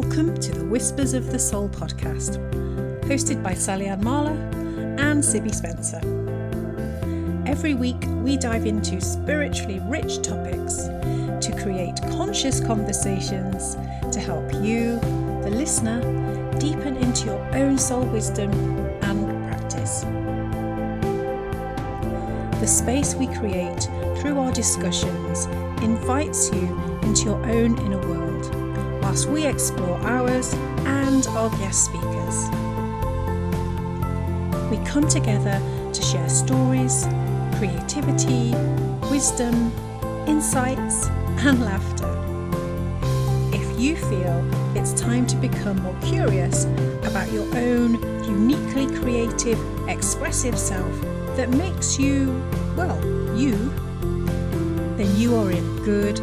Welcome to the Whispers of the Soul podcast, hosted by Sally Ann Marler and Sibby Spencer. Every week, we dive into spiritually rich topics to create conscious conversations to help you, the listener, deepen into your own soul wisdom and practice. The space we create through our discussions invites you into your own inner world whilst we explore ours and our guest speakers. We come together to share stories, creativity, wisdom, insights, and laughter. If you feel it's time to become more curious about your own uniquely creative, expressive self that makes you, well, you, then you are in good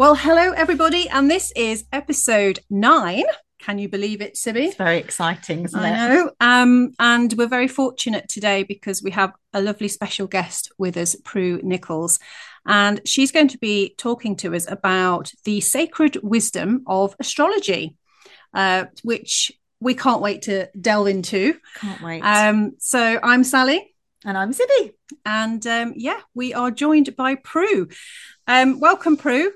Well, hello, everybody. And this is episode nine. Can you believe it, Sibby? It's very exciting, isn't I it? know. Um, and we're very fortunate today because we have a lovely special guest with us, Prue Nichols. And she's going to be talking to us about the sacred wisdom of astrology, uh, which we can't wait to delve into. Can't wait. Um, so I'm Sally. and I'm Sibby. And um, yeah, we are joined by Prue. Um, welcome, Prue.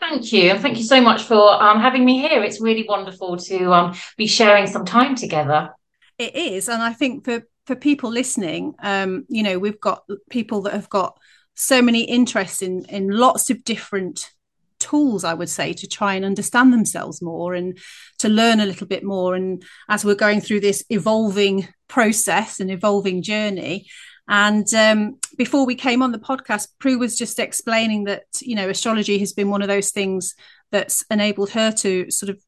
Thank you, and thank you so much for um, having me here. It's really wonderful to um, be sharing some time together. It is, and I think for for people listening, um, you know, we've got people that have got so many interests in in lots of different tools i would say to try and understand themselves more and to learn a little bit more and as we're going through this evolving process and evolving journey and um, before we came on the podcast, Prue was just explaining that, you know, astrology has been one of those things that's enabled her to sort of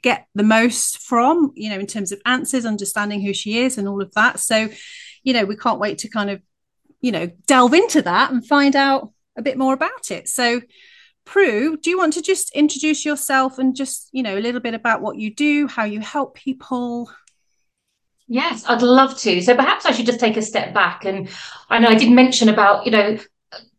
get the most from, you know, in terms of answers, understanding who she is and all of that. So, you know, we can't wait to kind of, you know, delve into that and find out a bit more about it. So, Prue, do you want to just introduce yourself and just, you know, a little bit about what you do, how you help people? Yes, I'd love to. So perhaps I should just take a step back. And I know I did mention about, you know,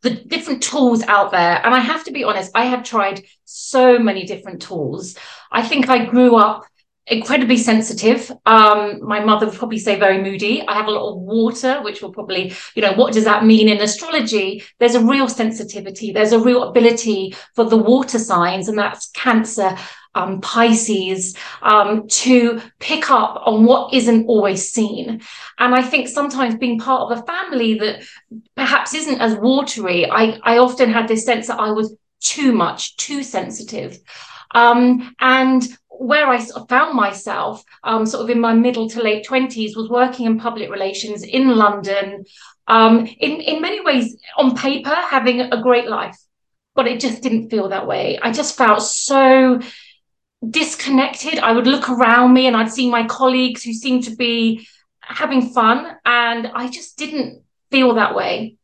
the different tools out there. And I have to be honest, I have tried so many different tools. I think I grew up incredibly sensitive. Um, my mother would probably say very moody. I have a lot of water, which will probably, you know, what does that mean in astrology? There's a real sensitivity. There's a real ability for the water signs, and that's Cancer, um, Pisces um, to pick up on what isn't always seen. And I think sometimes being part of a family that perhaps isn't as watery, I, I often had this sense that I was too much, too sensitive. Um, and where I found myself, um, sort of in my middle to late 20s, was working in public relations in London. Um, in, in many ways, on paper, having a great life, but it just didn't feel that way. I just felt so disconnected. I would look around me and I'd see my colleagues who seemed to be having fun, and I just didn't feel that way.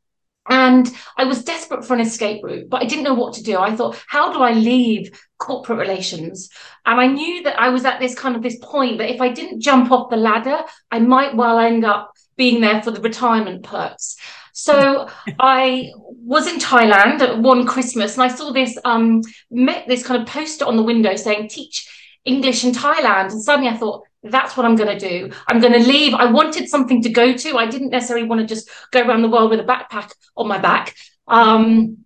And I was desperate for an escape route, but I didn't know what to do. I thought, how do I leave corporate relations? And I knew that I was at this kind of this point that if I didn't jump off the ladder, I might well end up being there for the retirement perks. So I was in Thailand at one Christmas and I saw this um met this kind of poster on the window saying teach English in Thailand. And suddenly I thought, that's what I'm going to do. I'm going to leave. I wanted something to go to. I didn't necessarily want to just go around the world with a backpack on my back. Um,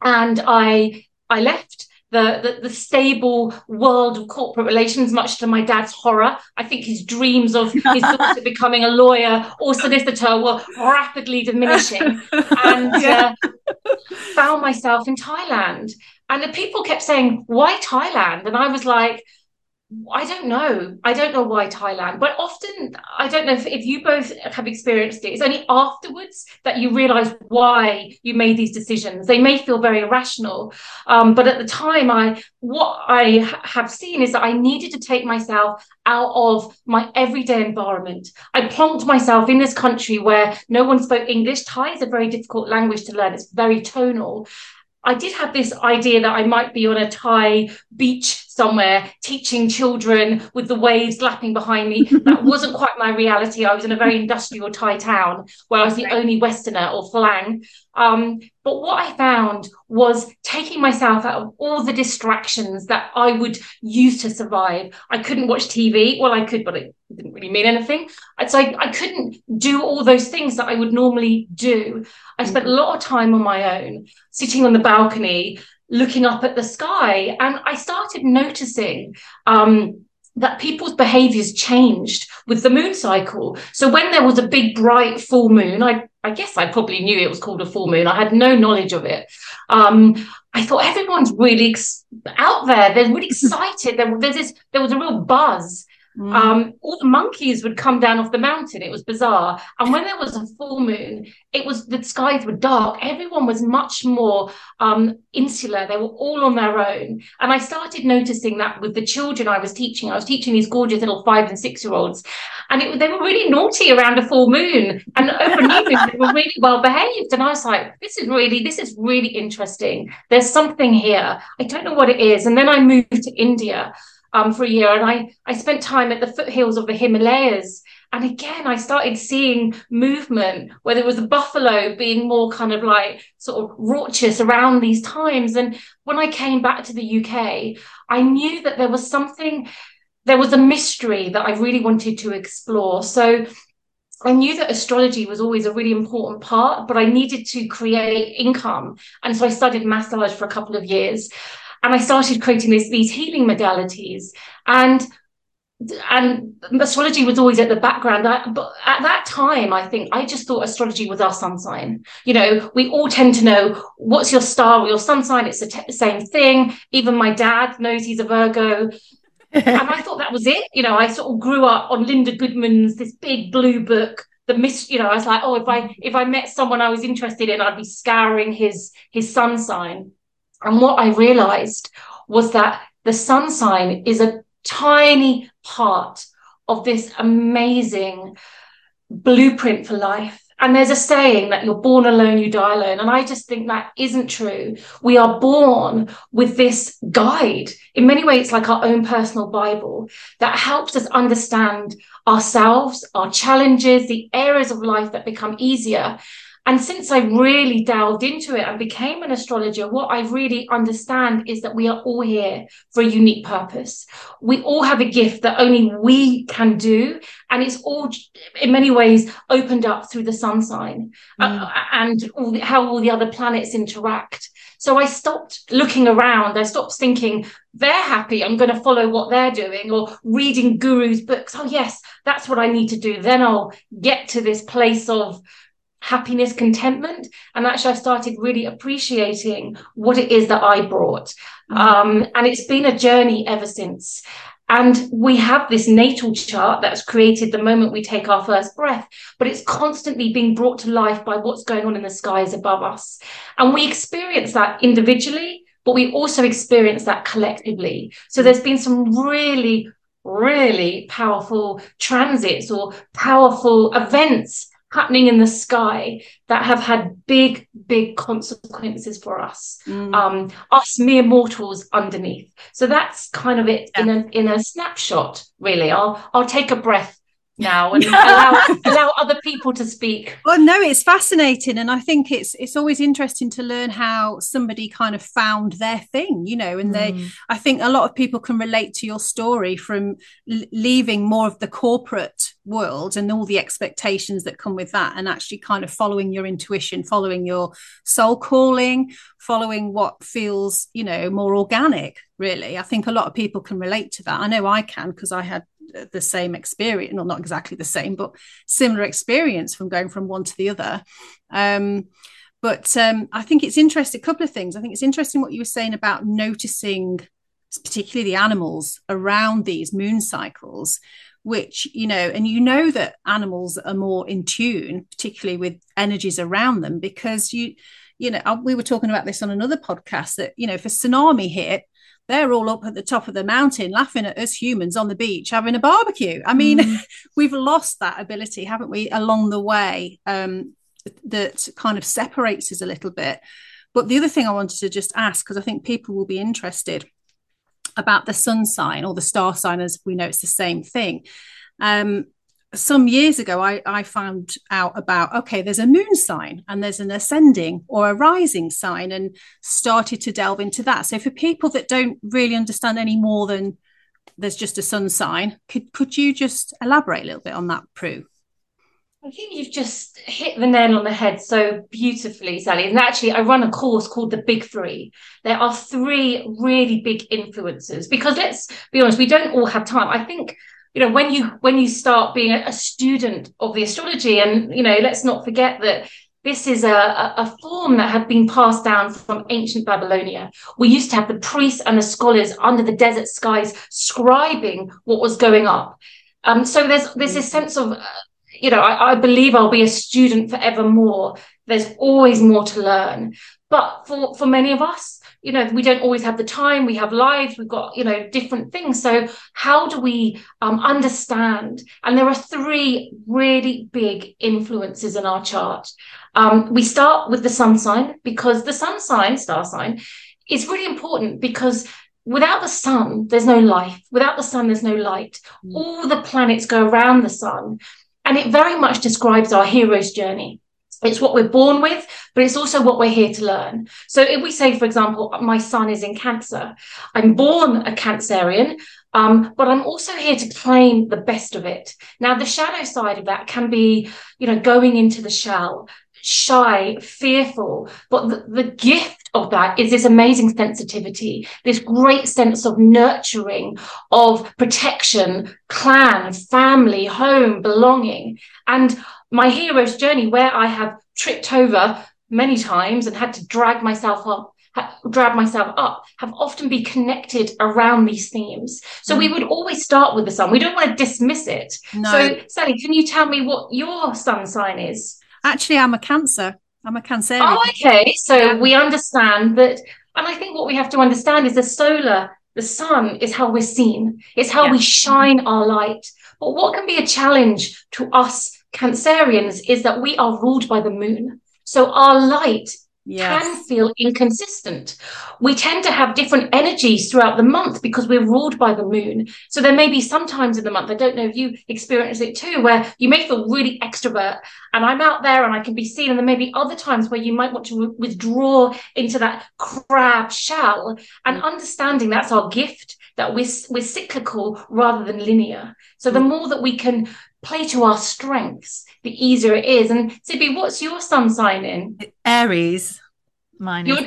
and I I left the, the, the stable world of corporate relations, much to my dad's horror. I think his dreams of his daughter becoming a lawyer or solicitor were rapidly diminishing, and yeah. uh, found myself in Thailand. And the people kept saying, "Why Thailand?" And I was like. I don't know. I don't know why Thailand, but often I don't know if, if you both have experienced it. It's only afterwards that you realize why you made these decisions. They may feel very irrational, um, but at the time, I what I ha- have seen is that I needed to take myself out of my everyday environment. I plonked myself in this country where no one spoke English. Thai is a very difficult language to learn. It's very tonal. I did have this idea that I might be on a Thai beach somewhere teaching children with the waves lapping behind me. That wasn't quite my reality. I was in a very industrial Thai town where I was the only Westerner or Falang. Um, but what I found was taking myself out of all the distractions that I would use to survive. I couldn't watch TV. Well, I could, but it didn't really mean anything. So I, I couldn't do all those things that I would normally do. I spent a lot of time on my own, sitting on the balcony, looking up at the sky. And I started noticing um, that people's behaviors changed with the moon cycle. So when there was a big, bright full moon, I, I guess I probably knew it was called a full moon. I had no knowledge of it. Um, I thought everyone's really ex- out there. They're really excited. There, there's this, there was a real buzz. Mm. Um, all the monkeys would come down off the mountain. It was bizarre. And when there was a full moon, it was the skies were dark. Everyone was much more um, insular. They were all on their own. And I started noticing that with the children I was teaching. I was teaching these gorgeous little five and six year olds, and it, they were really naughty around a full moon. And over new moon, they were really well behaved. And I was like, this is really, this is really interesting. There's something here. I don't know what it is. And then I moved to India um, for a year. And I, I spent time at the foothills of the Himalayas. And again, I started seeing movement where there was a buffalo being more kind of like sort of raucous around these times. And when I came back to the UK, I knew that there was something, there was a mystery that I really wanted to explore. So I knew that astrology was always a really important part, but I needed to create income. And so I studied massage for a couple of years and I started creating this, these healing modalities. And and astrology was always at the background. I, but at that time, I think I just thought astrology was our sun sign. You know, we all tend to know what's your star or your sun sign. It's the t- same thing. Even my dad knows he's a Virgo. and I thought that was it. You know, I sort of grew up on Linda Goodman's this big blue book. The miss, you know, I was like, oh, if I if I met someone I was interested in, I'd be scouring his his sun sign. And what I realized was that the sun sign is a tiny part of this amazing blueprint for life. And there's a saying that you're born alone, you die alone. And I just think that isn't true. We are born with this guide. In many ways, it's like our own personal Bible that helps us understand ourselves, our challenges, the areas of life that become easier. And since I really delved into it and became an astrologer, what I really understand is that we are all here for a unique purpose. We all have a gift that only we can do. And it's all, in many ways, opened up through the sun sign mm. uh, and all the, how all the other planets interact. So I stopped looking around. I stopped thinking, they're happy. I'm going to follow what they're doing or reading gurus' books. Oh, yes, that's what I need to do. Then I'll get to this place of happiness, contentment. And actually, I started really appreciating what it is that I brought. Mm. Um, and it's been a journey ever since. And we have this natal chart that's created the moment we take our first breath, but it's constantly being brought to life by what's going on in the skies above us. And we experience that individually, but we also experience that collectively. So there's been some really, really powerful transits or powerful events happening in the sky that have had big, big consequences for us, mm. um, us mere mortals underneath. So that's kind of it yeah. in a in a snapshot, really. I'll I'll take a breath now and allow, allow other people to speak. Well no it's fascinating and i think it's it's always interesting to learn how somebody kind of found their thing you know and mm. they i think a lot of people can relate to your story from l- leaving more of the corporate world and all the expectations that come with that and actually kind of following your intuition following your soul calling following what feels you know more organic really. I think a lot of people can relate to that. I know i can because i had the same experience, well, not exactly the same, but similar experience from going from one to the other. Um, but um, I think it's interesting. A couple of things. I think it's interesting what you were saying about noticing, particularly the animals around these moon cycles, which you know, and you know that animals are more in tune, particularly with energies around them, because you, you know, we were talking about this on another podcast that you know, if a tsunami hit, they're all up at the top of the mountain laughing at us humans on the beach having a barbecue. I mean, mm. we've lost that ability, haven't we, along the way, um, that kind of separates us a little bit. but the other thing I wanted to just ask, because I think people will be interested about the sun sign or the star sign, as we know it's the same thing. Um, some years ago, I, I found out about okay, there's a moon sign and there's an ascending or a rising sign, and started to delve into that. So, for people that don't really understand any more than there's just a sun sign, could could you just elaborate a little bit on that, Prue? I think you've just hit the nail on the head so beautifully, Sally. And actually, I run a course called the Big Three. There are three really big influences because let's be honest, we don't all have time. I think you know when you when you start being a, student of the astrology, and you know, let's not forget that this is a, a, form that had been passed down from ancient Babylonia. We used to have the priests and the scholars under the desert skies scribing what was going up. Um, so there's there's this sense of uh, you know, I, I believe I'll be a student forevermore. There's always more to learn. But for, for many of us, you know, we don't always have the time. We have lives. We've got, you know, different things. So how do we um, understand? And there are three really big influences in our chart. Um, we start with the sun sign because the sun sign, star sign, is really important because without the sun, there's no life. Without the sun, there's no light. Mm. All the planets go around the sun. And it very much describes our hero's journey. It's what we're born with, but it's also what we're here to learn. So if we say, for example, my sun is in Cancer, I'm born a Cancerian, um, but I'm also here to claim the best of it. Now, the shadow side of that can be, you know, going into the shell, shy, fearful, but the, the gift of that is this amazing sensitivity, this great sense of nurturing, of protection, clan, family, home, belonging. And my hero's journey, where I have tripped over many times and had to drag myself up drag myself up have often been connected around these themes. So mm. we would always start with the sun. We don't want to dismiss it. No. So Sally, can you tell me what your sun sign is? Actually, I'm a Cancer. I'm a Cancer. Oh, okay. So yeah. we understand that, and I think what we have to understand is the solar, the sun is how we're seen. It's how yeah. we shine our light. But what can be a challenge to us Cancerians is that we are ruled by the moon. So our light yes. can feel inconsistent. We tend to have different energies throughout the month because we're ruled by the moon. So there may be some times in the month, I don't know if you experience it too, where you may feel really extrovert and I'm out there and I can be seen. And there may be other times where you might want to withdraw into that crab shell and mm. understanding that's our gift that we're, we're cyclical rather than linear. So the mm. more that we can play to our strengths, the easier it is. And Sibby, what's your sun sign in? Aries. Mine You're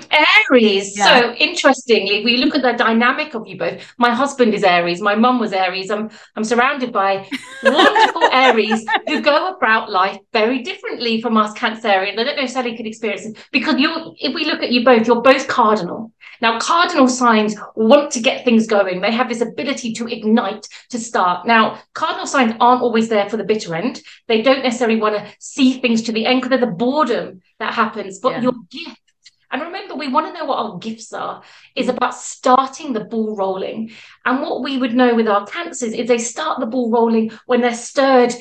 Aries. Yeah. So interestingly, we look at the dynamic of you both. My husband is Aries. My mum was Aries. I'm I'm surrounded by wonderful Aries who go about life very differently from us Cancerians. I don't know if Sally could experience it because you if we look at you both, you're both cardinal. Now, cardinal signs want to get things going. They have this ability to ignite, to start. Now, cardinal signs aren't always there for the bitter end. They don't necessarily want to see things to the end because they're the boredom that happens. But yeah. your gift and remember, we want to know what our gifts are, is mm. about starting the ball rolling. And what we would know with our cancers is they start the ball rolling when they're stirred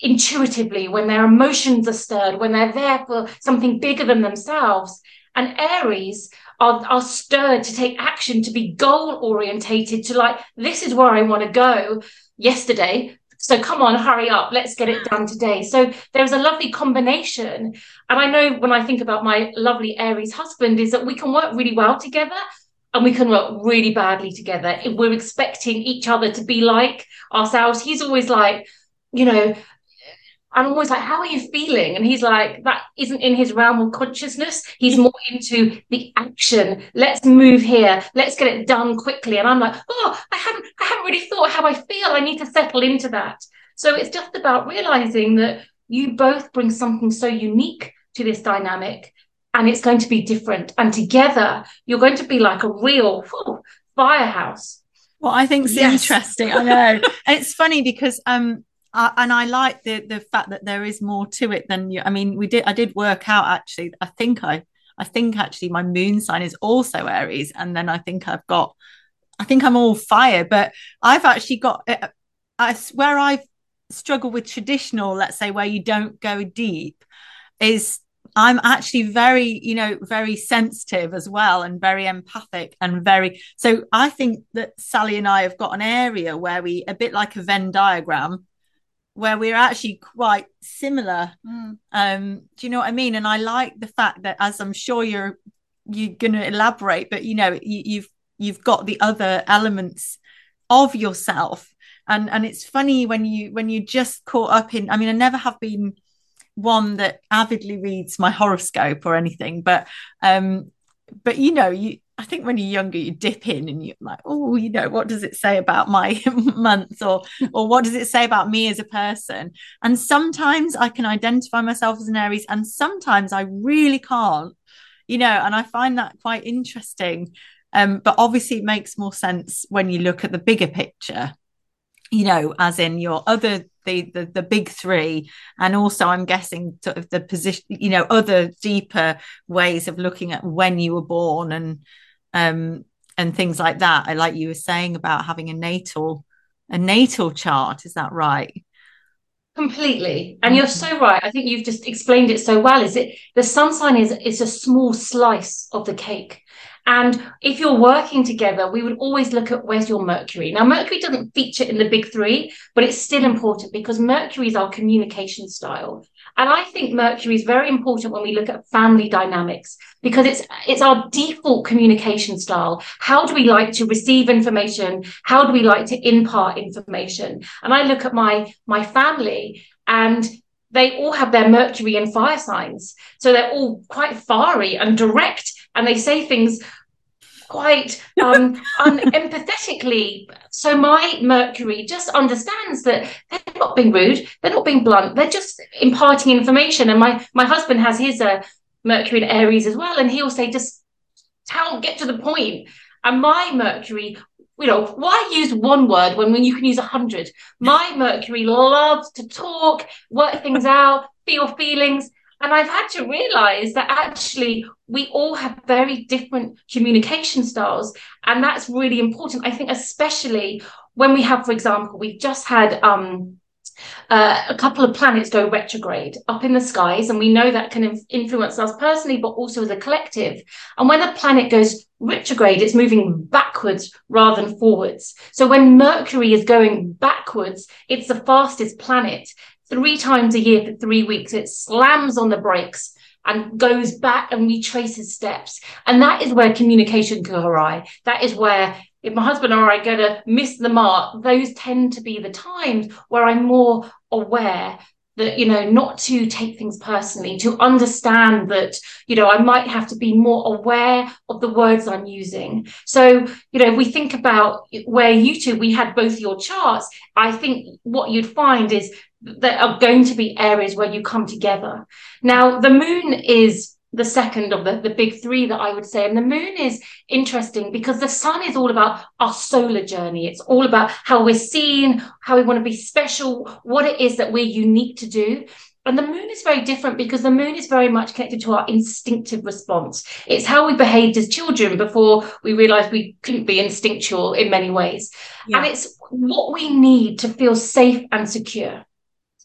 intuitively, when their emotions are stirred, when they're there for something bigger than themselves. And Aries are, are stirred to take action, to be goal orientated, to like, this is where I want to go. Yesterday, so come on, hurry up, let's get it done today. So there's a lovely combination. And I know when I think about my lovely Aries husband, is that we can work really well together and we can work really badly together. We're expecting each other to be like ourselves, he's always like, you know, I'm always like, how are you feeling? And he's like, that isn't in his realm of consciousness. He's more into the action. Let's move here. Let's get it done quickly. And I'm like, oh, I haven't, I haven't really thought how I feel. I need to settle into that. So it's just about realizing that you both bring something so unique to this dynamic and it's going to be different. And together you're going to be like a real oh, firehouse. Well, I think it's yes. interesting. I know. it's funny because um uh, and I like the the fact that there is more to it than you. I mean, we did. I did work out actually. I think I, I think actually my moon sign is also Aries, and then I think I've got, I think I'm all fire. But I've actually got, uh, I where I've struggled with traditional, let's say, where you don't go deep, is I'm actually very, you know, very sensitive as well and very empathic and very so I think that Sally and I have got an area where we a bit like a Venn diagram where we're actually quite similar. Mm. Um, do you know what I mean? And I like the fact that as I'm sure you're you're gonna elaborate, but you know, you, you've you've got the other elements of yourself. And and it's funny when you when you just caught up in I mean, I never have been one that avidly reads my horoscope or anything, but um, but you know, you I think when you're younger, you dip in and you're like, oh, you know, what does it say about my month, or or what does it say about me as a person? And sometimes I can identify myself as an Aries, and sometimes I really can't, you know, and I find that quite interesting. Um, but obviously, it makes more sense when you look at the bigger picture you know, as in your other the, the the big three, and also I'm guessing sort of the position, you know, other deeper ways of looking at when you were born and um and things like that. I like you were saying about having a natal a natal chart. Is that right? Completely, and you're so right. I think you've just explained it so well. Is it the sun sign is is a small slice of the cake, and if you're working together, we would always look at where's your Mercury. Now, Mercury doesn't feature in the big three, but it's still important because Mercury is our communication style. And I think Mercury is very important when we look at family dynamics because it's it's our default communication style. How do we like to receive information? How do we like to impart information? And I look at my my family and they all have their Mercury and fire signs. So they're all quite fiery and direct and they say things quite um, unempathetically. So my Mercury just understands that they're not being rude, they're not being blunt, they're just imparting information. And my my husband has his uh, Mercury in Aries as well, and he'll say, just tell, get to the point. And my Mercury, you know, why use one word when, when you can use a hundred? My Mercury loves to talk, work things out, feel feelings. And I've had to realize that actually we all have very different communication styles. And that's really important. I think, especially when we have, for example, we've just had um, uh, a couple of planets go retrograde up in the skies, and we know that can inf- influence us personally, but also as a collective. And when a planet goes retrograde, it's moving backwards rather than forwards. So when Mercury is going backwards, it's the fastest planet three times a year for three weeks. It slams on the brakes and goes back and retraces steps. And that is where communication can awry. That is where if my husband or I go to miss the mark, those tend to be the times where I'm more aware that you know not to take things personally to understand that you know i might have to be more aware of the words i'm using so you know if we think about where you two we had both your charts i think what you'd find is there are going to be areas where you come together. Now, the moon is the second of the, the big three that I would say. And the moon is interesting because the sun is all about our solar journey. It's all about how we're seen, how we want to be special, what it is that we're unique to do. And the moon is very different because the moon is very much connected to our instinctive response. It's how we behaved as children before we realized we couldn't be instinctual in many ways. Yeah. And it's what we need to feel safe and secure.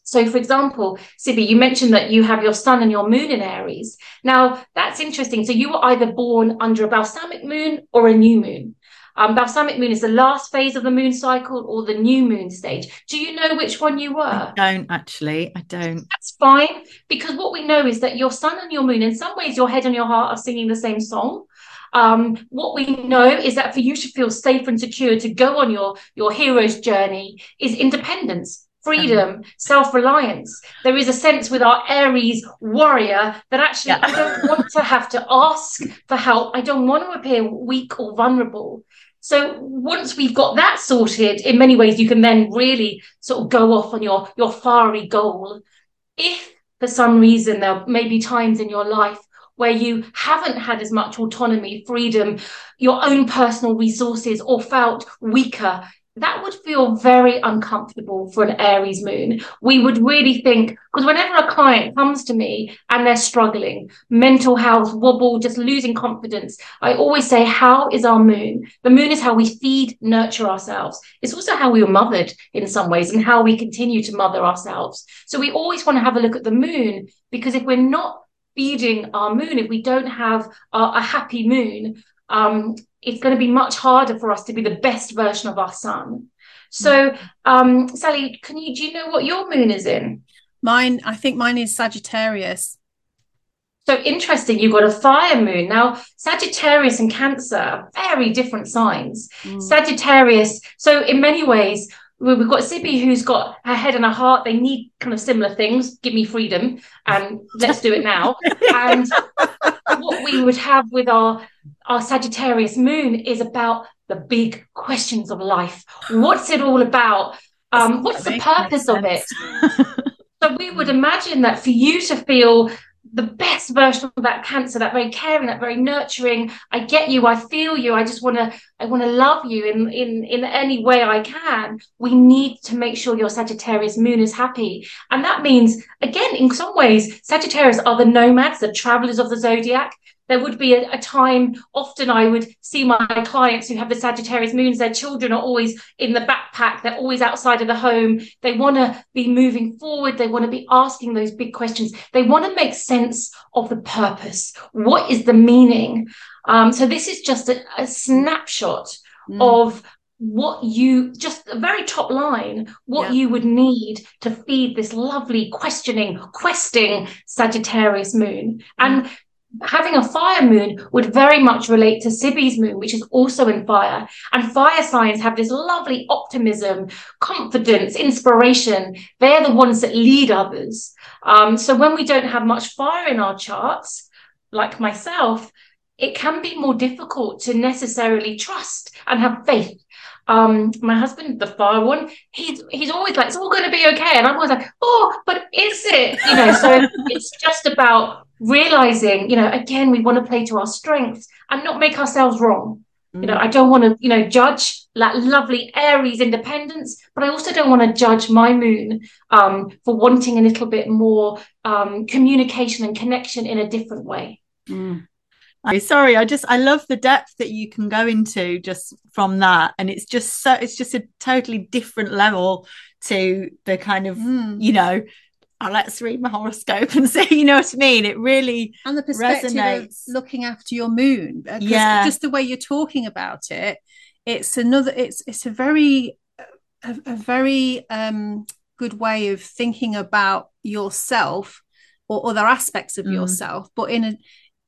So, for example, Sibby, you mentioned that you have your sun and your moon in Aries. Now, that's interesting. So, you were either born under a balsamic moon or a new moon. Um, balsamic moon is the last phase of the moon cycle or the new moon stage. Do you know which one you were? I don't actually. I don't. That's fine because what we know is that your sun and your moon, in some ways, your head and your heart are singing the same song. Um, what we know is that for you to feel safe and secure to go on your your hero's journey is independence freedom, mm-hmm. self reliance. There is a sense with our Aries warrior that actually yeah. I don't want to have to ask for help. I don't want to appear weak or vulnerable. So once we've got that sorted, in many ways, you can then really sort of go off on your, your fiery goal. If for some reason there may be times in your life where you haven't had as much autonomy, freedom, your own personal resources, or felt weaker that would feel very uncomfortable for an Aries moon. We would really think, because whenever a client comes to me and they're struggling, mental health, wobble, just losing confidence, I always say, How is our moon? The moon is how we feed, nurture ourselves. It's also how we were mothered in some ways and how we continue to mother ourselves. So we always want to have a look at the moon because if we're not feeding our moon, if we don't have a, a happy moon, um, it's going to be much harder for us to be the best version of our sun. So, um, Sally, can you do you know what your moon is in? Mine, I think mine is Sagittarius. So interesting, you've got a fire moon. Now, Sagittarius and Cancer are very different signs. Mm. Sagittarius, so in many ways, we've got Sibby who's got her head and her heart. They need kind of similar things. Give me freedom and let's do it now. and what we would have with our our Sagittarius moon is about the big questions of life. What's it all about? Um, what's the purpose of it? so we would imagine that for you to feel the best version of that cancer that very caring that very nurturing. I get you i feel you i just want to i want to love you in in in any way i can. We need to make sure your sagittarius moon is happy. And that means again in some ways sagittarius are the nomads the travelers of the zodiac there would be a, a, time often i would see my clients who have the sagittarius moons their children are always in the backpack they're always outside of the home. They want to be moving forward they want to be asking those big questions. They want to make sense of the purpose. What is the meaning? Um, so this is just a, a snapshot mm. of what you just the very top line what yeah. you would need to feed this lovely questioning questing sagittarius moon. And mm having a fire moon would very much relate to Sibby's moon, which is also in fire. And fire signs have this lovely optimism, confidence, inspiration. They're the ones that lead others. Um, so when we don't have much fire in our charts, like myself, it can be more difficult to necessarily trust and have faith um my husband the fire one he's he's always like it's all going to be okay and i'm always like oh but is it you know so it's just about realizing, you know, again, we want to play to our strengths and not make ourselves wrong. Mm. You know. I don't want to, you know, judge that lovely Aries independence, but I also don't want to judge my moon um, for wanting a little bit more um, communication and connection in a different way. Mm. Sorry, I just I love the depth that you can go into just from that, and it's just so it's just a totally different level to the kind of mm. you know oh, let's read my horoscope and see, you know what I mean? It really and the perspective resonates. of looking after your moon. Yeah, just the way you're talking about it, it's another. It's it's a very a, a very um, good way of thinking about yourself or other aspects of mm. yourself, but in a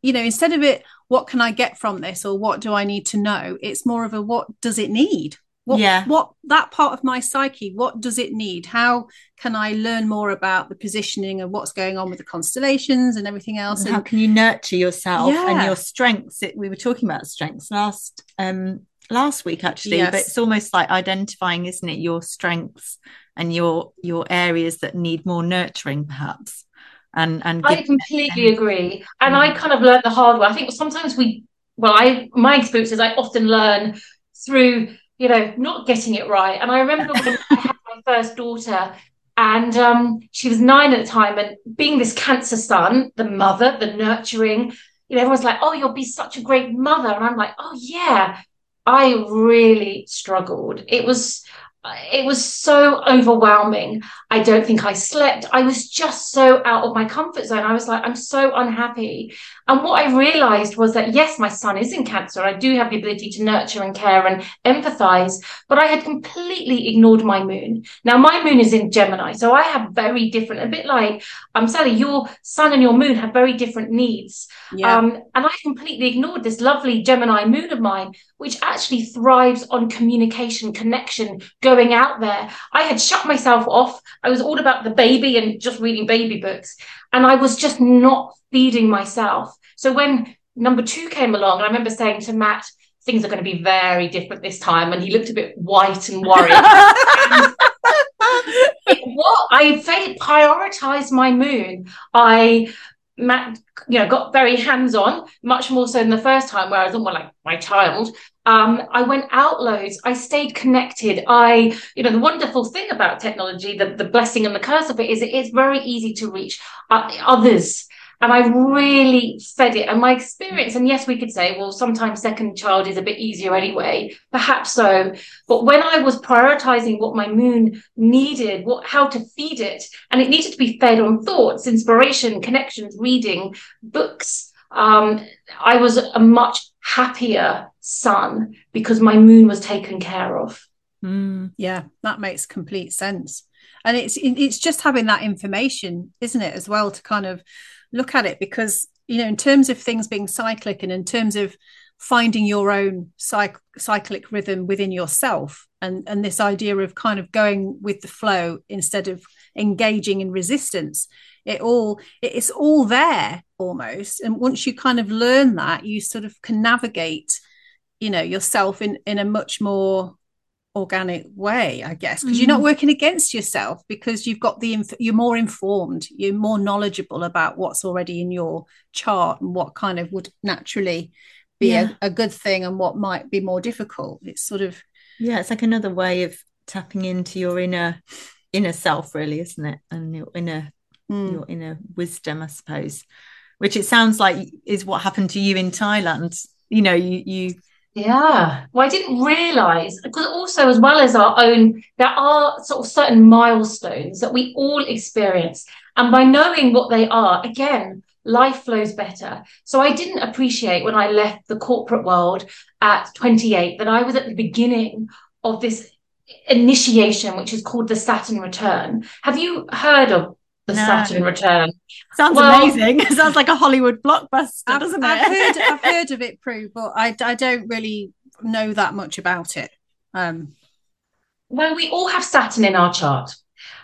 you know instead of it what can i get from this or what do i need to know it's more of a what does it need what, yeah. what that part of my psyche, what does it need? How can I learn more about the positioning and what's going on with the constellations and everything else? And, and how can you nurture yourself yeah. and your strengths? It, we were talking about strengths last um last week actually, yes. but it's almost like identifying, isn't it, your strengths and your your areas that need more nurturing, perhaps. And and I completely them. agree. And mm. I kind of learned the hard way. I think sometimes we well, I my experience is I often learn through you know, not getting it right. And I remember when I had my first daughter, and um, she was nine at the time, and being this cancer sun, the mother, the nurturing, you know, everyone's like, "Oh, you'll be such a great mother," and I'm like, "Oh yeah." I really struggled. It was it was so overwhelming. I don't think I slept. I was just so out of my comfort zone. I was like, I'm so unhappy. And what I realized was that, yes, my sun is in Cancer. I do have the ability to nurture and care and empathize, but I had completely ignored my moon. Now, my moon is in Gemini. So I have very different, a bit like, um, Sally, your sun and your moon have very different needs. Yeah. Um, and I completely ignored this lovely Gemini moon of mine, which actually thrives on communication, connection, going out there. I had shut myself off. I was all about the baby and just reading baby books. And I was just not feeding myself. So when number two came along, I remember saying to Matt, things are going to be very different this time. And he looked a bit white and worried. and what I prioritized my moon. I you know, got very hands-on, much more so than the first time where I was almost like my child. Um, I went out loads. I stayed connected. I, you know, the wonderful thing about technology, the, the blessing and the curse of it is it is very easy to reach uh, others and I really fed it. And my experience, and yes, we could say, well, sometimes second child is a bit easier anyway, perhaps so. But when I was prioritizing what my moon needed, what how to feed it, and it needed to be fed on thoughts, inspiration, connections, reading, books. Um, I was a much happier sun because my moon was taken care of. Mm, yeah, that makes complete sense. And it's it's just having that information, isn't it, as well, to kind of look at it because you know, in terms of things being cyclic and in terms of finding your own cyc- cyclic rhythm within yourself and and this idea of kind of going with the flow instead of engaging in resistance it all it's all there almost. And once you kind of learn that you sort of can navigate you know yourself in in a much more organic way i guess because mm. you're not mm. working against yourself because you've got the inf- you're more informed you're more knowledgeable about what's already in your chart and what kind of would naturally be yeah. a, a good thing and what might be more difficult it's sort of yeah it's like another way of tapping into your inner inner self really isn't it and your inner mm. your inner wisdom i suppose which it sounds like is what happened to you in thailand you know you you yeah. Well, I didn't realize because also, as well as our own, there are sort of certain milestones that we all experience. And by knowing what they are, again, life flows better. So I didn't appreciate when I left the corporate world at 28 that I was at the beginning of this initiation, which is called the Saturn return. Have you heard of the no. Saturn return. Sounds well, amazing. It sounds like a Hollywood blockbuster, I've, doesn't I've it? Heard, I've heard of it, Prue, but I, I don't really know that much about it. Um, well, we all have Saturn in our chart.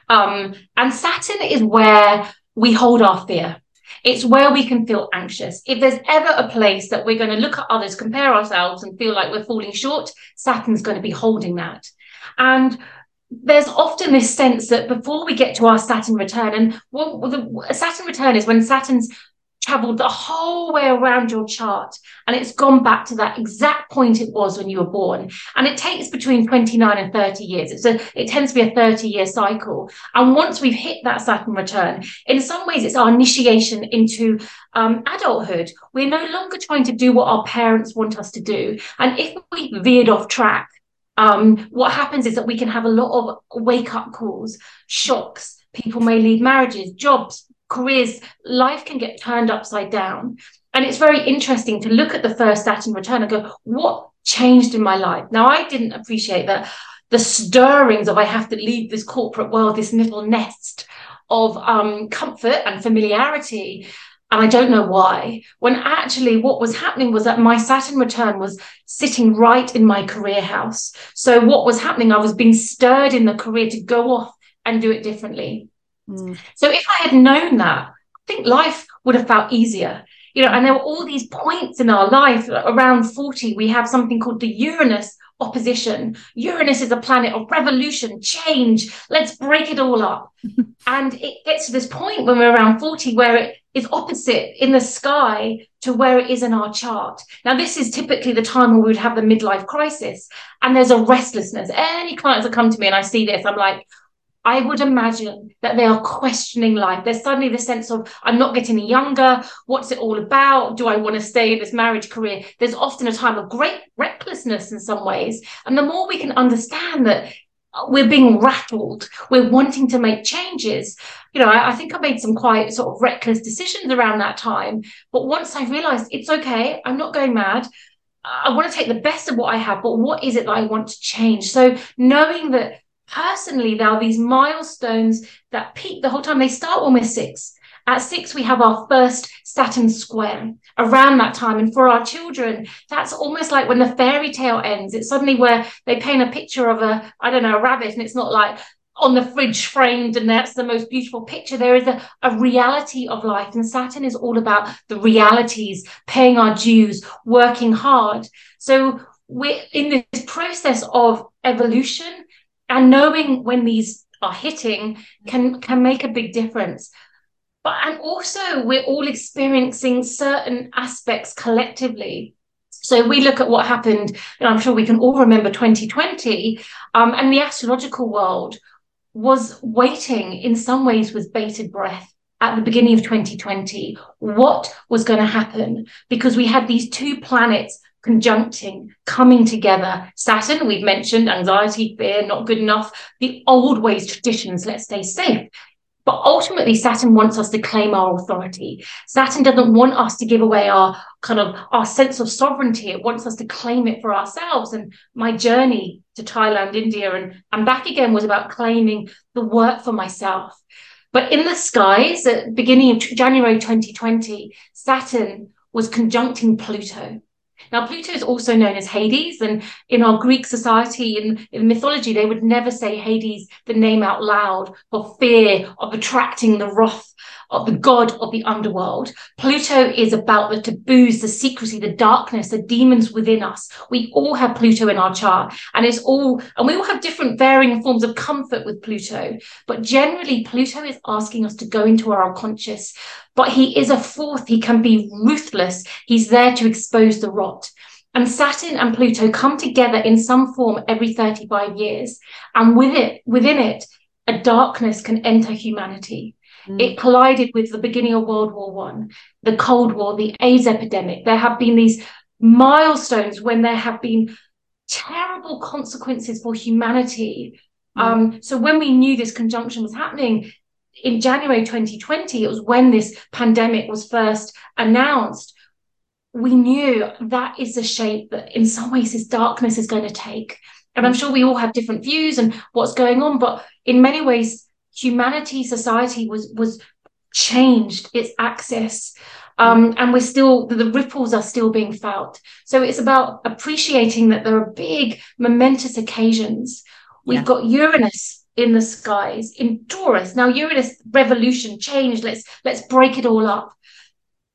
Um, and Saturn is where we hold our fear. It's where we can feel anxious. If there's ever a place that we're going to look at others, compare ourselves, and feel like we're falling short, Saturn's going to be holding that. And there's often this sense that before we get to our Saturn return, and well, the Saturn return is when Saturn's traveled the whole way around your chart and it's gone back to that exact point it was when you were born. And it takes between 29 and 30 years. It's a it tends to be a 30 year cycle. And once we've hit that saturn return in some ways it's our initiation into um, adulthood. We're no longer trying to do what our parents want us to do. And if we veered off track um, what happens is that we can have a lot of wake up calls, shocks. People may leave marriages, jobs, careers. Life can get turned upside down. And it's very interesting to look at the first Saturn return and go, what changed in my life? Now, I didn't appreciate that the stirrings of I have to leave this corporate world, this little nest of um, comfort and familiarity and I don't know why, when actually what was happening was that my Saturn return was sitting right in my career house. So what was happening, I was being stirred in the career to go off and do it differently. Mm. So if I had known that, I think life would have felt easier. You know, and there were all these points in our life around 40, we have something called the Uranus opposition. Uranus is a planet of revolution, change. Let's break it all up. and it gets to this point when we're around 40 where it is opposite in the sky to where it is in our chart. Now, this is typically the time where we would have the midlife crisis and there's a restlessness. Any clients that come to me and I see this, I'm like, I would imagine that they are questioning life. There's suddenly the sense of, I'm not getting younger. What's it all about? Do I want to stay in this marriage career? There's often a time of great recklessness in some ways. And the more we can understand that we're being rattled, we're wanting to make changes. You know, I, I, think I made some quite sort of reckless decisions around that time. But once I realized it's okay, I'm not going mad. I want to take the best of what I have, but what is it that I want to change? So knowing that personally, there are these milestones that peak the whole time. They start when we're six. At six, we have our first Saturn square around that time. And for our children, that's almost like when the fairy tale ends. It's suddenly where they paint a picture of a, I don't know, a rabbit, and it's not like on the fridge framed and that's the most beautiful picture. There is a, a reality of life. And Saturn is all about the realities, paying our dues, working hard. So we're in this process of evolution and knowing when these are hitting can can make a big difference but and also we're all experiencing certain aspects collectively so we look at what happened and i'm sure we can all remember 2020 um, and the astrological world was waiting in some ways with bated breath at the beginning of 2020 what was going to happen because we had these two planets conjuncting, coming together. Saturn, we've mentioned anxiety, fear, not good enough, the old ways, traditions, let's stay safe. But ultimately, Saturn wants us to claim our authority. Saturn doesn't want us to give away our kind of our sense of sovereignty. It wants us to claim it for ourselves. And my journey to Thailand, India, and, and back again was about claiming the work for myself. But in the skies, at the beginning of January 2020, Saturn was conjuncting Pluto. Now, Pluto is also known as Hades, and in our Greek society, in, in mythology, they would never say Hades, the name out loud, for fear of attracting the wrath of the god of the underworld. Pluto is about the taboos, the secrecy, the darkness, the demons within us. We all have Pluto in our chart, and it's all, and we all have different varying forms of comfort with Pluto. But generally, Pluto is asking us to go into our unconscious. But he is a fourth, he can be ruthless. He's there to expose the rot. And Saturn and Pluto come together in some form every 35 years. And with it, within it, a darkness can enter humanity. Mm. It collided with the beginning of World War One, the Cold War, the AIDS epidemic. There have been these milestones when there have been terrible consequences for humanity. Mm. Um, so when we knew this conjunction was happening in January 2020, it was when this pandemic was first announced. We knew that is the shape that, in some ways, this darkness is going to take. And I'm mm. sure we all have different views and what's going on, but in many ways, humanity, society was was changed its access. Um, and we're still the ripples are still being felt. So it's about appreciating that there are big, momentous occasions. We've yeah. got Uranus in the skies in Taurus. Now Uranus revolution, change. Let's let's break it all up.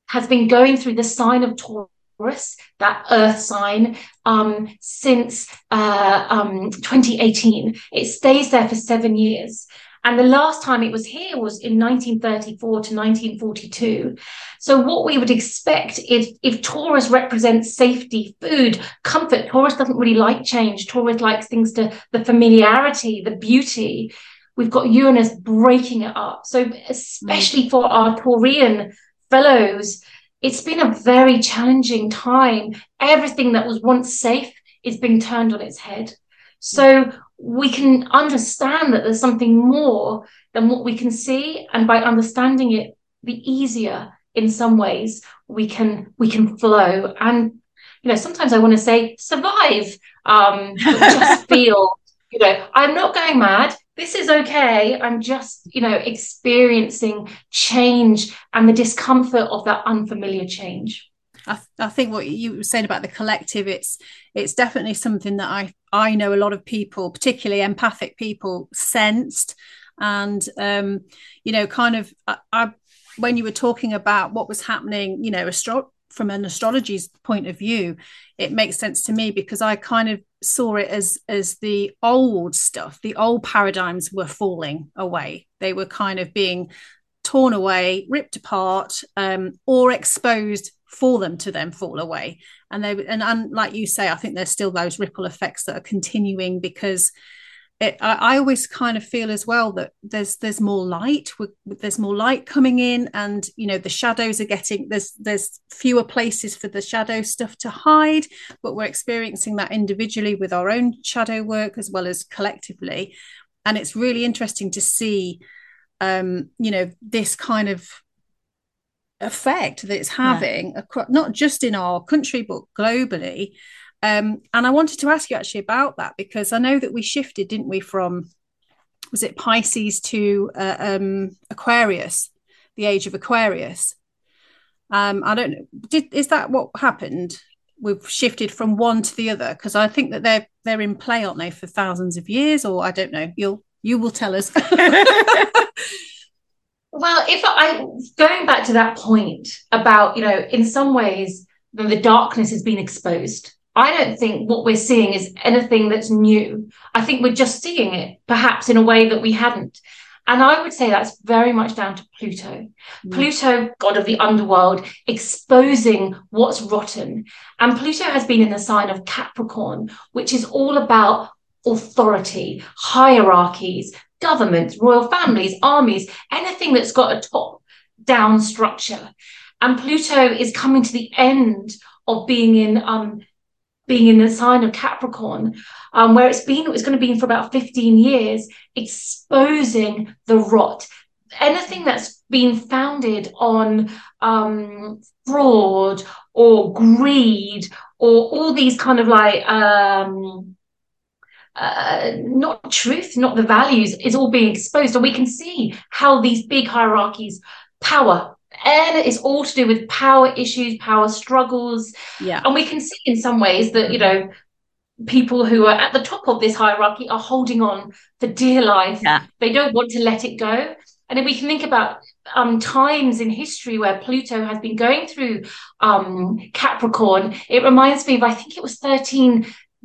Has been going through the sign of Taurus, that Earth sign, um, since uh, um, 2018. It stays there for seven years. And the last time it was here was in 1934 to 1942. So what we would expect is if Taurus represents safety, food, comfort, Taurus doesn't really like change. Taurus likes things to the familiarity, the beauty. We've got Uranus breaking it up. So especially mm. for our Taurian fellows, it's been a very challenging time. Everything that was once safe is being turned on its head. So we can understand that there's something more than what we can see. And by understanding it the easier in some ways we can we can flow. And you know sometimes i want to say survive um just feel you know i'm not going mad. This is okay. I'm just you know experiencing change and the discomfort of that unfamiliar change. I, I think what you were saying about the collective, it's it's definitely something that I I know a lot of people, particularly empathic people, sensed, and um, you know, kind of I, I when you were talking about what was happening, you know, astro- from an astrology's point of view, it makes sense to me because I kind of saw it as as the old stuff, the old paradigms were falling away. They were kind of being torn away, ripped apart, um, or exposed for them to then fall away. And they and, and like you say, I think there's still those ripple effects that are continuing because it, I, I, always kind of feel as well that there's there's more light there's more light coming in and you know the shadows are getting there's there's fewer places for the shadow stuff to hide but we're experiencing that individually with our own shadow work as well as collectively and it's really interesting to see um you know this kind of effect that it's having yeah. across, not just in our country but globally. Um, and i wanted to ask you actually about that because i know that we shifted didn't we from was it pisces to uh, um, aquarius the age of aquarius? Um, i don't know did is that what happened? We've shifted from one to the other? Because i think that they're they're in play aren't they for thousands of years or i don't know. You'll you will tell us Well, if I going back to that point about, you know, in some ways the darkness has been exposed. I don't think what we're seeing is anything that's new. I think we're just seeing it perhaps in a way that we hadn't. And I would say that's very much down to Pluto. Mm. Pluto, god of the underworld, exposing what's rotten. And Pluto has been in the sign of Capricorn, which is all about authority, hierarchies, governments, royal families, armies, anything that's got a top down structure. And Pluto is coming to the end of being in um, being in the sign of Capricorn, um, where it's been, it's going to be in for about 15 years, exposing the rot. Anything that's been founded on um, fraud or greed or all these kind of like um, uh, not truth, not the values, is all being exposed. And we can see how these big hierarchies, power, and it's all to do with power issues, power struggles. Yeah. And we can see in some ways that, you know, people who are at the top of this hierarchy are holding on for dear life. Yeah. They don't want to let it go. And if we can think about um, times in history where Pluto has been going through um, Capricorn, it reminds me of, I think it was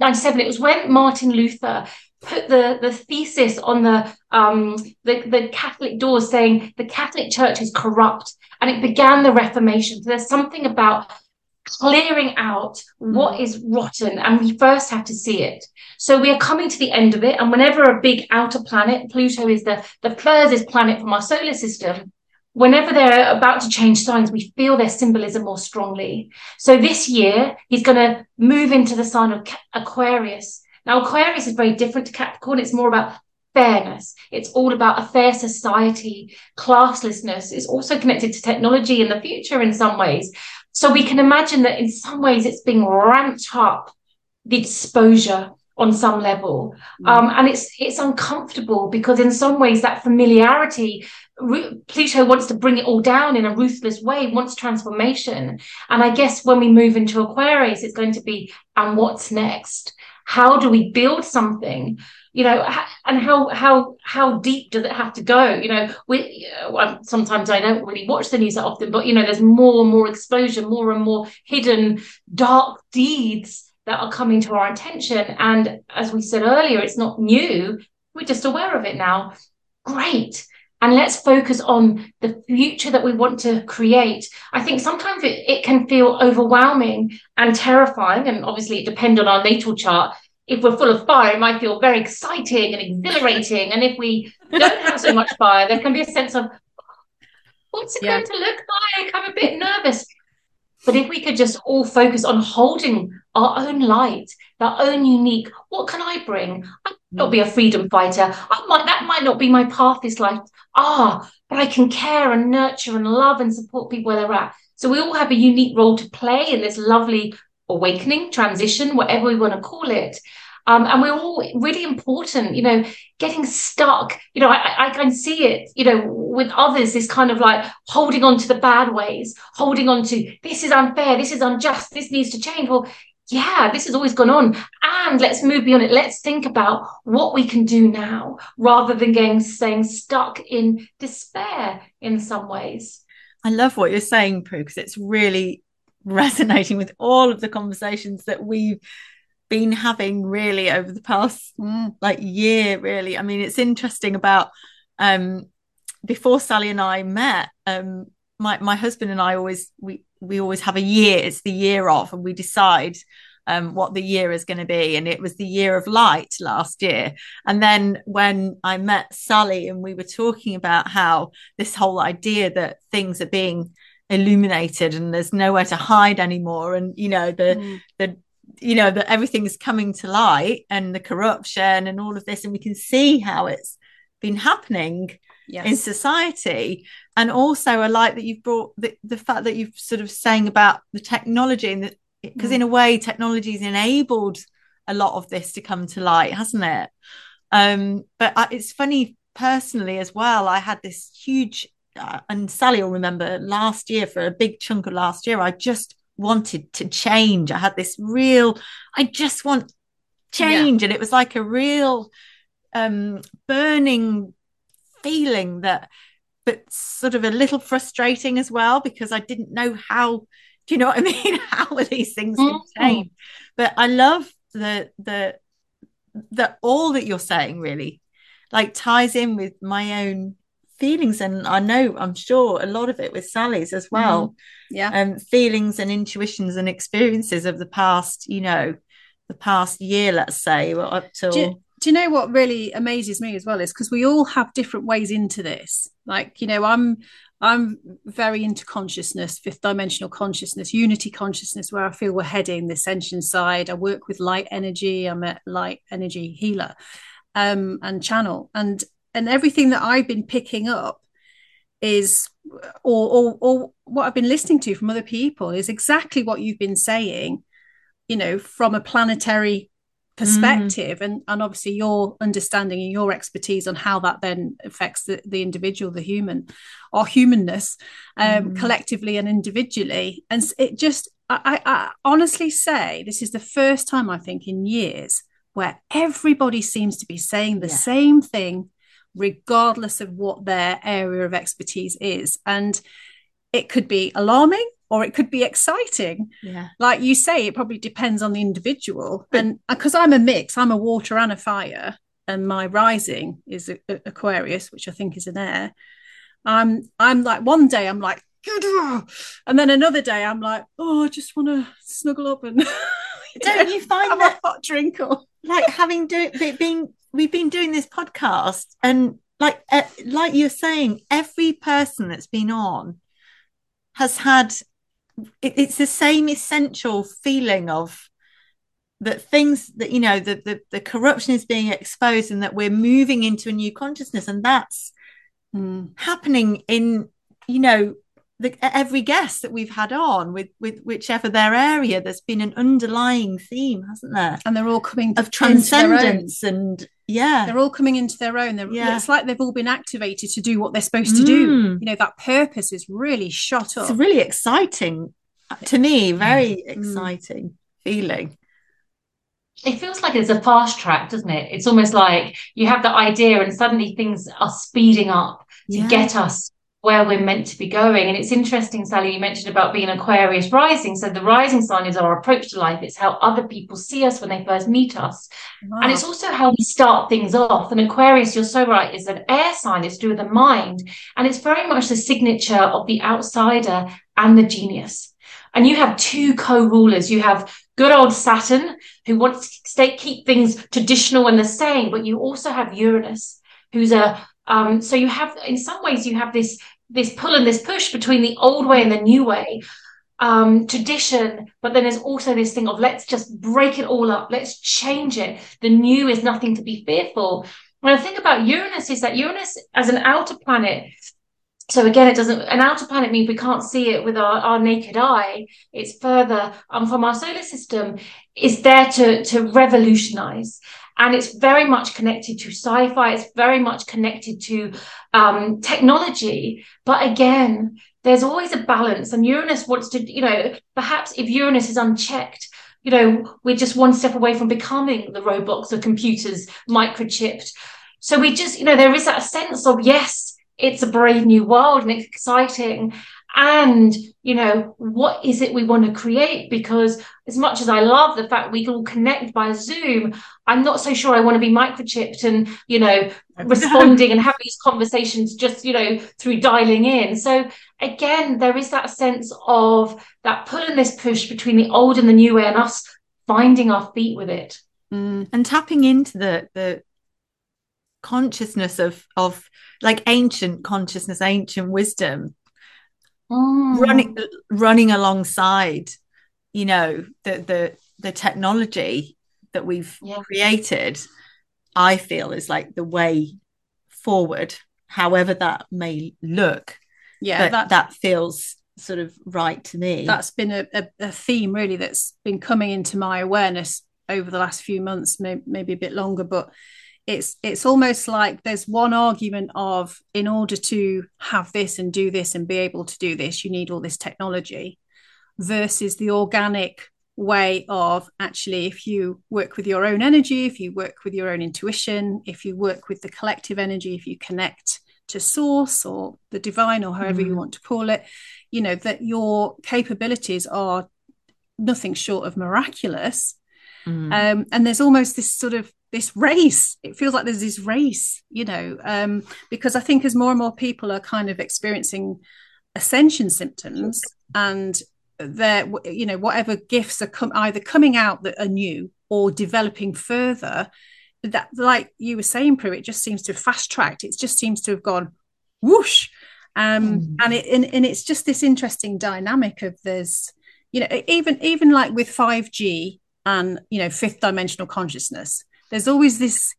1397. It was when Martin Luther put the, the thesis on the, um, the, the Catholic doors saying the Catholic Church is corrupt. And it began the Reformation. So there's something about clearing out what mm. rotten and we first have to see it so we are coming to the end of it and whenever a big outer planet pluto is the the furthest planet from our solar system whenever they're about to change signs we feel their symbolism more strongly so this year he's going to move into the sign of aquarius now aquarius is very different to capricorn it's more about fairness. It's all about a fair society. Classlessness is also connected to technology in the future in some ways. So we can imagine that in some ways it's being ramped up the exposure on some level. Mm. Um, and it's it's uncomfortable because in some ways that familiarity, Pluto wants to bring it all down in a ruthless way, wants transformation. And I guess when we move into Aquarius, it's going to be, and what's next? How do we build something? You know and how how how deep does it have to go? You know we uh, sometimes i don't really watch the news that often but you know there's more and more exposure more and more hidden dark deeds that are coming to our attention. And as we said earlier it's not new. We're just aware of it now. Great and let's focus on the future that we want to create. I think sometimes it, it can feel overwhelming and terrifying, and obviously it depends on our natal chart if we're full of fire, it might feel very exciting and exhilarating. And if we don't have so much fire, there can be a sense of what's it yeah. going to look like? I'm a bit nervous. But if we could just all focus on holding our own light, our own unique, what can I bring? I might not be a freedom fighter. I might that might not be my path this life. Ah, but I can care and nurture and love and support people where they're at. So we all have a unique role to play in this lovely awakening, transition, whatever we want to call it. Um, and we're all really important, you know, getting stuck. You know, I, I can see it, you know, with others, this kind of like holding on to the bad ways, holding on to this is unfair, this is unjust, this needs to change. Well, yeah, this has always gone on. And let's move beyond it. Let's think about what we can do now rather than getting staying stuck in despair in some ways. I love what you're saying, Prue, because it's really resonating with all of the conversations that we've been having really over the past mm, like year really i mean it's interesting about um before sally and i met um my my husband and i always we we always have a year it's the year of and we decide um, what the year is going to be. And it was the year of light last year. And then when I met Sally and we were talking about how this whole idea that things are being illuminated and there's nowhere to hide anymore and you know the mm. the you know that everything's coming to light and the corruption and all of this and we can see how it's been happening yes. in society and also i like that you've brought the, the fact that you've sort of saying about the technology and that because mm. in a way technology has enabled a lot of this to come to light hasn't it um but I, it's funny personally as well i had this huge uh, and Sally will remember last year for a big chunk of last year, I just wanted to change. I had this real, I just want change. Yeah. And it was like a real um, burning feeling that, but sort of a little frustrating as well, because I didn't know how, do you know what I mean? how are these things mm-hmm. change? But I love the, the, that all that you're saying really like ties in with my own feelings and i know i'm sure a lot of it with sally's as well. Mm-hmm. yeah. Um feelings and intuitions and experiences of the past you know the past year let's say up till do, do you know what really amazes me as well is because we all have different ways into this. Like you know i'm i'm very into consciousness fifth dimensional consciousness unity consciousness where i feel we're heading the ascension side. I work with light energy. I'm a light energy healer um and channel. And and everything that i've been picking up is or, or or what i've been listening to from other people is exactly what you've been saying you know from a planetary perspective mm. and and obviously your understanding and your expertise on how that then affects the, the individual the human or humanness um, mm. collectively and individually and it just I, I honestly say this is the first time i think in years where everybody seems to be saying the yeah. same thing regardless of what their area of expertise is and it could be alarming or it could be exciting. Yeah. Like you say, it probably depends on the individual. And because uh, I'm a mix, I'm a water and a fire, and my rising is Aquarius, which I think is an air. I'm I'm like one day I'm like, and then another day I'm like, oh, I just want to snuggle up and don't you find that hot drink or like having do being we've been doing this podcast and like uh, like you're saying every person that's been on has had it, it's the same essential feeling of that things that you know the, the, the corruption is being exposed and that we're moving into a new consciousness. And that's mm. happening in you know the, every guest that we've had on with with whichever their area there's been an underlying theme hasn't there? And they're all coming of transcendence and yeah they're all coming into their own they're, yeah. it's like they've all been activated to do what they're supposed to mm. do you know that purpose is really shot up it's really exciting to me very mm. exciting feeling it feels like it's a fast track doesn't it it's almost like you have the idea and suddenly things are speeding up to yeah. get us where we're meant to be going. And it's interesting, Sally, you mentioned about being Aquarius rising. So the rising sign is our approach to life. It's how other people see us when they first meet us. Wow. And it's also how we start things off. And Aquarius, you're so right, is an air sign. It's to do with the mind. And it's very much the signature of the outsider and the genius. And you have two co-rulers. You have good old Saturn, who wants to stay, keep things traditional and the same, but you also have Uranus, who's a um, so you have, in some ways, you have this this pull and this push between the old way and the new way, um, tradition. But then there's also this thing of let's just break it all up, let's change it. The new is nothing to be fearful. When I think about Uranus, is that Uranus as an outer planet so again, it doesn't an outer planet means we can't see it with our, our naked eye. It's further um, from our solar system. Is there to to revolutionize and it's very much connected to sci-fi. It's very much connected to um, technology. But again there's always a balance. And uranus wants to you know perhaps if uranus is unchecked you know we're just one step away from becoming the robots or computers microchipped. So we just you know there is that sense of yes it's a brave new world and it's exciting and you know what is it we want to create? Because as much as i love the fact we can all connect by zoom i'm not so sure i want to be microchipped and you know responding and having these conversations just you know through dialing in. So again there is that sense of that pull and this push between the old and the new way and us finding our feet with it. Mm. and tapping into the the consciousness of of like ancient consciousness ancient wisdom mm. running running alongside you know the the the technology that we've yeah. created i feel is like the way forward however that may look yeah that that feels sort of right to me that's been a, a, a, theme really that's been coming into my awareness over the last few months may, maybe a bit longer but it's it's almost like there's one argument of in order to have this and do this and be able to do this you need all this technology versus the organic way of actually if you work with your own energy if you work with your own intuition if you work with the collective energy if you connect to source or the divine or however mm. you want to call it you know that your capabilities are nothing short of miraculous mm. um, and there's almost this sort of this race. It feels like there's this race you know um, because i think as more and more people are kind of experiencing ascension symptoms and they're you know whatever gifts are com- either coming out that are new or developing further that like you were saying Prue it just seems to have fast tracked. It just seems to have gone whoosh. Um mm. and it and, and it's just this interesting dynamic of there's you know even even like with 5g and you know fifth dimensional consciousness there's always this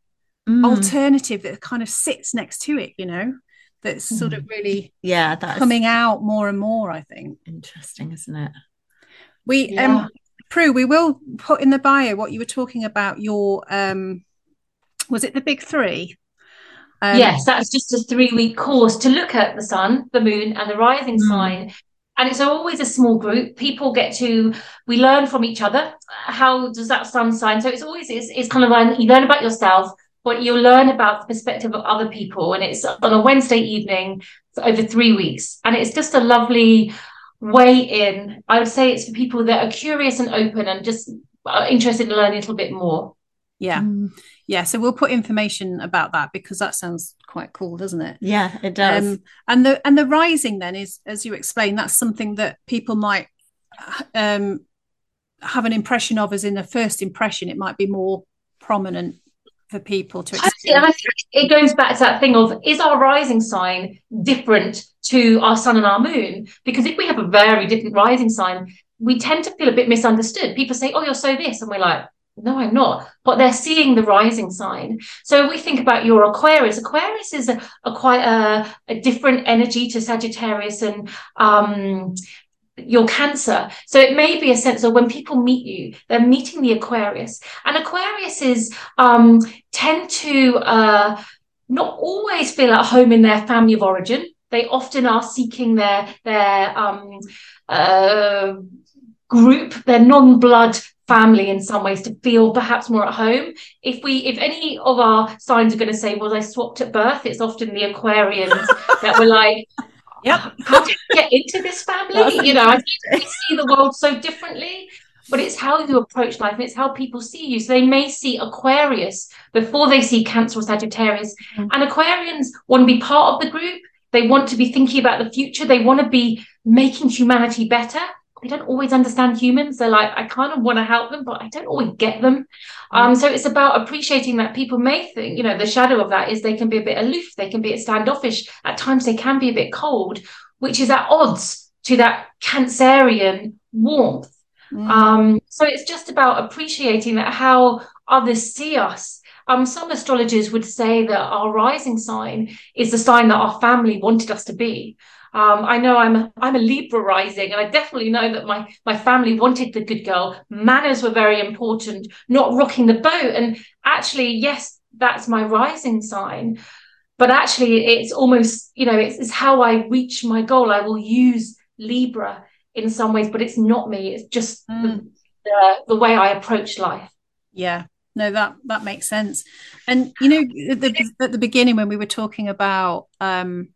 mm. alternative that kind of sits next to it you know that's mm. sort of really yeah that's coming out more and more i think interesting isn't it we um, yeah. um prue we will put in the bio what you were talking about your um was it the big three um, yes that's just a three week course to look at the sun the moon and the rising mm. sign and it's always a small group. People get to we learn from each other. How does that sun sign so it's always it's, it's kind of like you learn about yourself but you learn about the perspective of other people. And it's on a wednesday evening for over three weeks. And it's just a lovely way in. I would say it's for people that are curious and open and just interested in learning a little bit more. Yeah. Mm. Yeah so we'll put information about that because that sounds quite cool doesn't it? Yeah it does. Um, and the and the rising then is as you explained that's something that people might um have an impression of as in a first impression. It might be more prominent for people to experience. I think it goes back to that thing of is our rising sign different to our sun and our moon? Because if we have a very different rising sign we tend to feel a bit misunderstood. People say oh you're so this and we're like no, I'm not. But they're seeing the rising sign. So we think about your Aquarius. Aquarius is a, a quite a, a, different energy to Sagittarius and um, your Cancer. So it may be a sense of when people meet you, they're meeting the Aquarius. And Aquarius is um, tend to uh, not always feel at home in their family of origin. They often are seeking their their um, uh, group, their non-blood family in some ways to feel perhaps more at home. If we, if any of our signs are going to say, "Was I swapped at birth?" It's often the Aquarians that were like, "Yep, how did you get into this family?" you know, I think we see the world so differently. But it's how you approach life and it's how people see you. So they may see Aquarius before they see Cancer or Sagittarius. Mm-hmm. And Aquarians want to be part of the group. They want to be thinking about the future. They want to be making humanity better they don't always understand humans. They're like, I kind of want to help them, but I don't always get them. Mm. Um, so it's about appreciating that people may think, you know, the shadow of that is they can be a bit aloof, they can be standoffish. At times they can be a bit cold, which is at odds to that Cancerian warmth. Mm. Um, so it's just about appreciating that how others see us. Um, some astrologers would say that our rising sign is the sign that our family wanted us to be. Um, I know I'm a, I'm a Libra rising, and I definitely know that my my family wanted the good girl. Manners were very important, not rocking the boat. And actually, yes, that's my rising sign. But actually, it's almost you know it's, it's how I reach my goal. I will use Libra in some ways, but it's not me. It's just mm. the, the, way I approach life. Yeah, no that that makes sense and you know at the, at the beginning when we were talking about um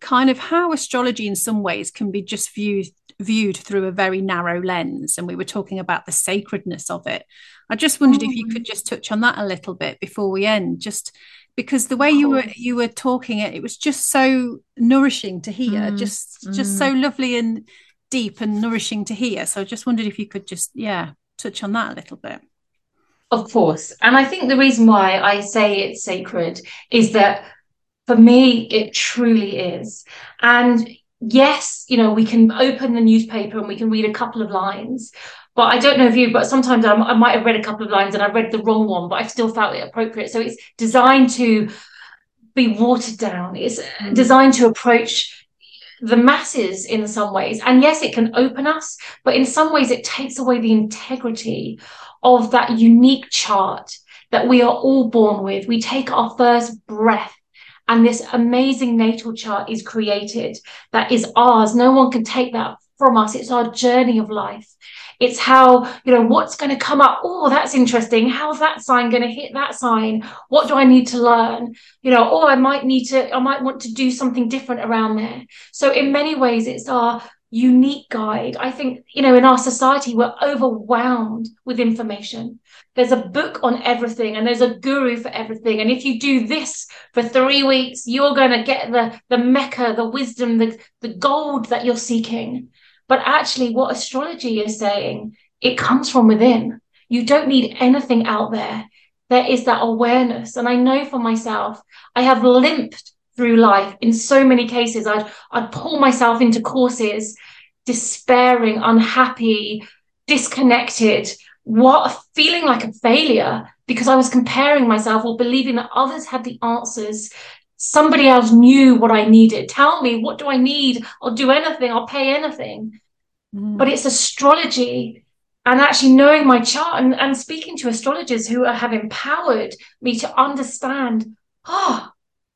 kind of how astrology in some ways can be just viewed viewed through a very narrow lens and we were talking about the sacredness of it i just wondered mm. if you could mm. just touch on that a little bit before we end just because the way you were you were talking it it was just so nourishing to hear mm. just mm. just so lovely and deep and nourishing to hear so i just wondered if you could just yeah touch on that a little bit of course and i think the reason why i say it's sacred is that for me, it truly is. And yes, you know, we can open the newspaper and we can read a couple of lines. But I don't know if you, but sometimes I, I might have read a couple of lines and I read the wrong one, but I still felt it appropriate. So it's designed to be watered down. It's mm. designed to approach the masses in some ways. And yes, it can open us, but in some ways it takes away the integrity of that unique chart that we are all born with. We take our first breath and this amazing natal chart is created that is ours. No one can take that from us. It's our journey of life. It's how, you know, what's going to come up. Oh, that's interesting. How's that sign going to hit that sign? What do I need to learn? You know, or I might need to, I might want to do something different around there. So in many ways, it's our unique guide. I think, you know, in our society, we're overwhelmed with information. There's a book on everything and there's a guru for everything. And if you do this for three weeks, you're going to get the, the mecca, the wisdom, the, the gold that you're seeking. But actually, what astrology is saying, it comes from within. You don't need anything out there. there is that awareness. And I know for myself, I have limped through life in so many cases. I'd, I'd pull myself into courses, despairing, unhappy, disconnected, what feeling like a failure because I was comparing myself or believing that others had the answers. Somebody else knew what I needed. Tell me, what do I need? I'll do anything, I'll pay anything. Mm. But it's astrology and actually knowing my chart and, and speaking to astrologers who have empowered me to understand, oh,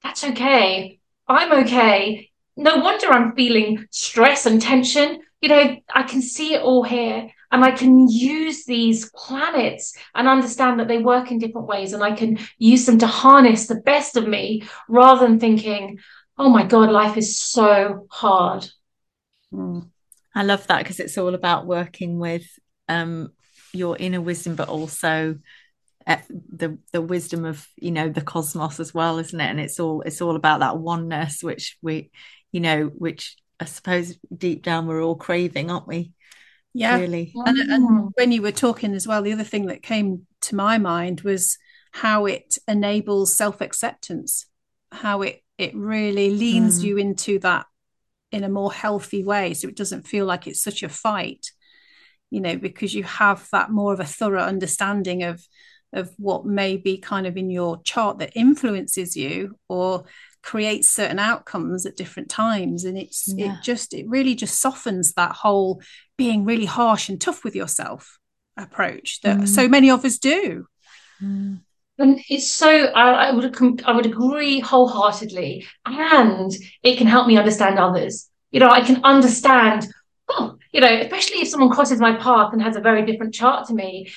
that's okay. I'm okay. No wonder I'm feeling stress and tension. You know, I can see it all here and I can use these planets and understand that they work in different ways and I can use them to harness the best of me rather than thinking, oh my God, life is so hard. Mm. I love that because it's all about working with um, your inner wisdom, but also the the wisdom of you know the cosmos as well, isn't it? And it's all it's all about that oneness, which we, you know, which I suppose deep down we're all craving, aren't we? Yeah, really. And, and mm. when you were talking as well, the other thing that came to my mind was how it enables self acceptance, how it it really leans mm. you into that in a more healthy way, so it doesn't feel like it's such a fight you know because you have that more of a thorough understanding of of what may be kind of in your chart that influences you or creates certain outcomes at different times and it's yeah. it just it really just softens that whole being really harsh and tough with yourself approach that mm. so many of us do mm. and it's so I, I would I would agree wholeheartedly and it can help me understand others you know I can understand oh you know, especially if someone crosses my path and has a very different chart to me.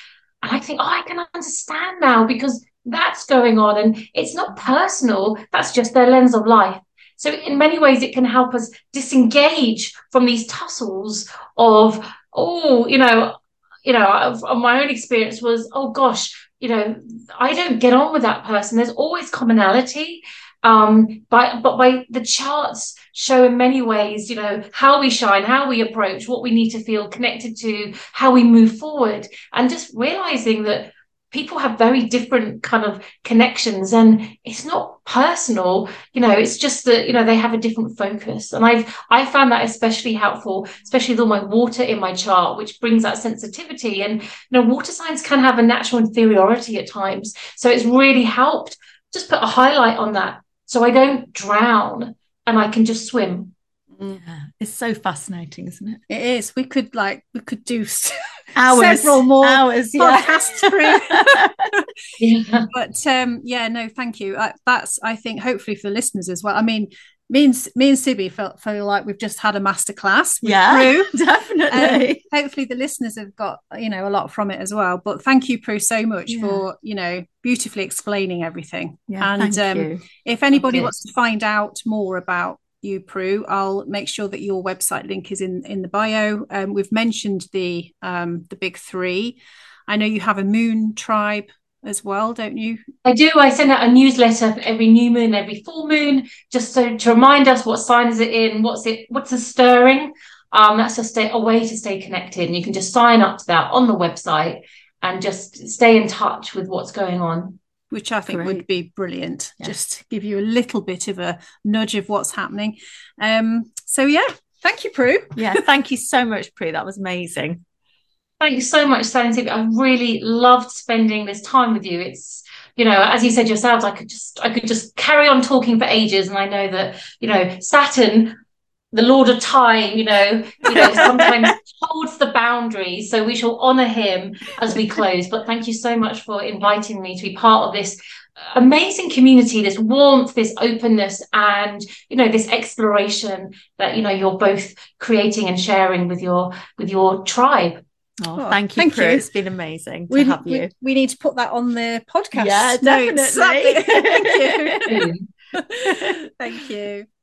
And I think, oh, I can understand now because that's going on. And it's not personal, that's just their lens of life. So, in many ways, it can help us disengage from these tussles of, oh, you know, you know, my own experience was, oh gosh, you know, I don't get on with that person. There's always commonality. Um, by, but by the charts show in many ways, you know, how we shine, how we approach, what we need to feel connected to, how we move forward, and just realizing that people have very different kind of connections and it's not personal you know it's just that you know they have a different focus and i've i found that especially helpful especially with all my water in my chart which brings that sensitivity and you know water signs can have a natural inferiority at times so it's really helped. Just put a highlight on that so I don't drown and I can just swim. Yeah, it's so fascinating, isn't it? It is. We could like we could do hours, several more hours, podcasts. Yeah. yeah. But um, yeah, no, thank you. Uh, that's I think hopefully for listeners as well. I mean, me and me and Sibby felt feel like we've just had a masterclass. Yeah, Prue. definitely. Um, hopefully, the listeners have got you know a lot from it as well. But thank you, Prue, so much yeah. for you know beautifully explaining everything. Yeah, and um, if anybody wants to find out more about you, Prue, I'll make sure that your website link is in in the bio. Um, we've mentioned the um, the big three. I know you have a Moon Tribe as well, don't you? I do. I send out a newsletter for every new moon, every full moon, just so to remind us what sign is it in, what's it, what's the stirring. Um, that's just a, a way to stay connected, and you can just sign up to that on the website and just stay in touch with what's going on. Which I think Great. would be brilliant. Yeah. Just give you a little bit of a nudge of what's happening. Um, so yeah, thank you, Prue. Yeah, thank you so much, Prue. That was amazing. Thank you so much, Sally. I really loved spending this time with you. It's you know, as you said yourselves, I could just I could just carry on talking for ages, and I know that you know Saturn, the Lord of Time, you know, you know sometimes holds the boundaries. So we shall honour him as we close. But thank you so much for inviting me to be part of this amazing community this warmth this openness and you know this exploration that you know you're both creating and sharing with your with your tribe Oh, oh, thank you, thank you. It's been amazing to we, have you. We, we, need to put that on the podcast. Yeah, definitely. thank you. thank you.